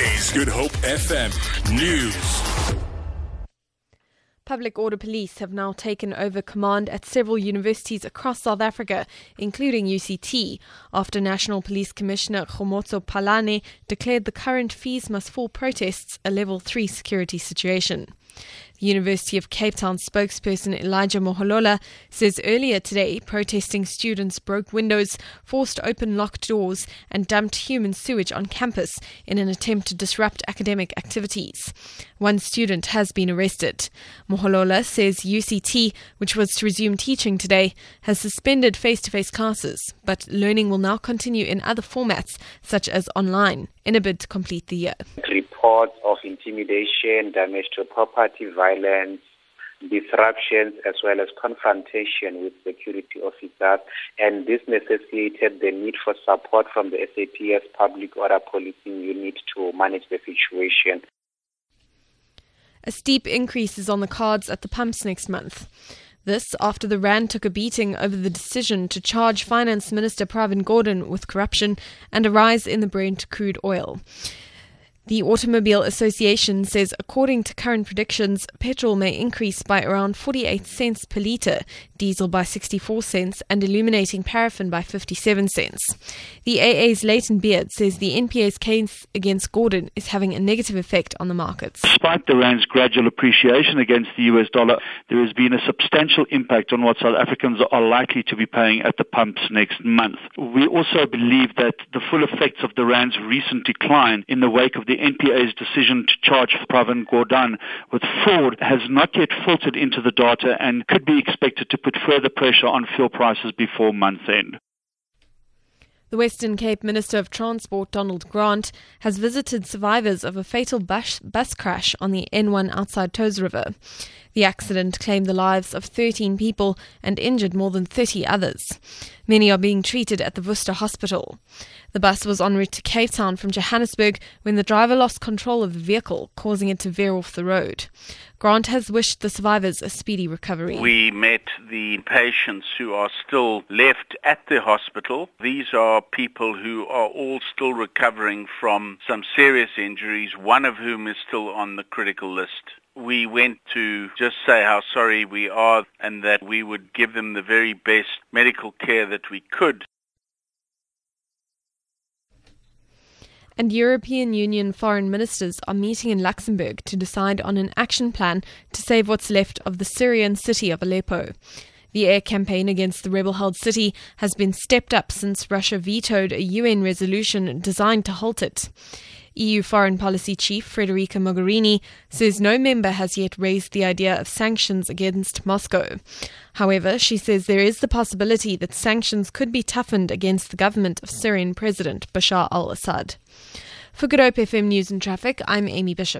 Good Hope FM News. Public Order Police have now taken over command at several universities across South Africa, including UCT, after National Police Commissioner Khomotso Phahlane declared the current fees must fall protests a level 3 security situation. University of Cape Town spokesperson Elijah Moholola says earlier today protesting students broke windows, forced open locked doors, and dumped human sewage on campus in an attempt to disrupt academic activities. One student has been arrested. Moholola says UCT, which was to resume teaching today, has suspended face to face classes, but learning will now continue in other formats, such as online, in a bid to complete the year reports of intimidation, damage to property, violence, disruptions, as well as confrontation with security officers. And this necessitated the need for support from the SAPS Public Order Policing Unit to manage the situation. A steep increase is on the cards at the pumps next month. This after the Rand took a beating over the decision to charge Finance Minister Pravin Gordhan with corruption and a rise in the Brent crude oil. The Automobile Association says, according to current predictions, petrol may increase by around 48 cents per litre, diesel by 64 cents, and illuminating paraffin by 57 cents. The AA's Layton Beard says the NPA's case against Gordhan is having a negative effect on the markets. Despite the rand's gradual appreciation against the US dollar, there has been a substantial impact on what South Africans are likely to be paying at the pumps next month. We also believe that the full effects of the rand's recent decline in the wake of the NPA's decision to charge Pravin Gordhan with fraud has not yet filtered into the data and could be expected to put further pressure on fuel prices before month end. The Western Cape Minister of Transport, Donald Grant, has visited survivors of a fatal bus, bus crash on the N1 outside Touws River. The accident claimed the lives of 13 people and injured more than 30 others. Many are being treated at the Worcester Hospital. The bus was en route to Cape Town from Johannesburg when the driver lost control of the vehicle, causing it to veer off the road. Grant has wished the survivors a speedy recovery. We met the patients who are still left at the hospital. These are people who are all still recovering from some serious injuries, one of whom is still on the critical list we went to just say how sorry we are and that we would give them the very best medical care that we could. And European Union foreign ministers are meeting in Luxembourg to decide on an action plan to save what's left of the Syrian city of Aleppo. The air campaign against the rebel held city has been stepped up since Russia vetoed a UN resolution designed to halt it. EU Foreign Policy Chief Federica Mogherini says no member has yet raised the idea of sanctions against Moscow. However, she says there is the possibility that sanctions could be toughened against the government of Syrian President Bashar al Assad. For Good Hope FM News and Traffic, I'm Amy Bishop.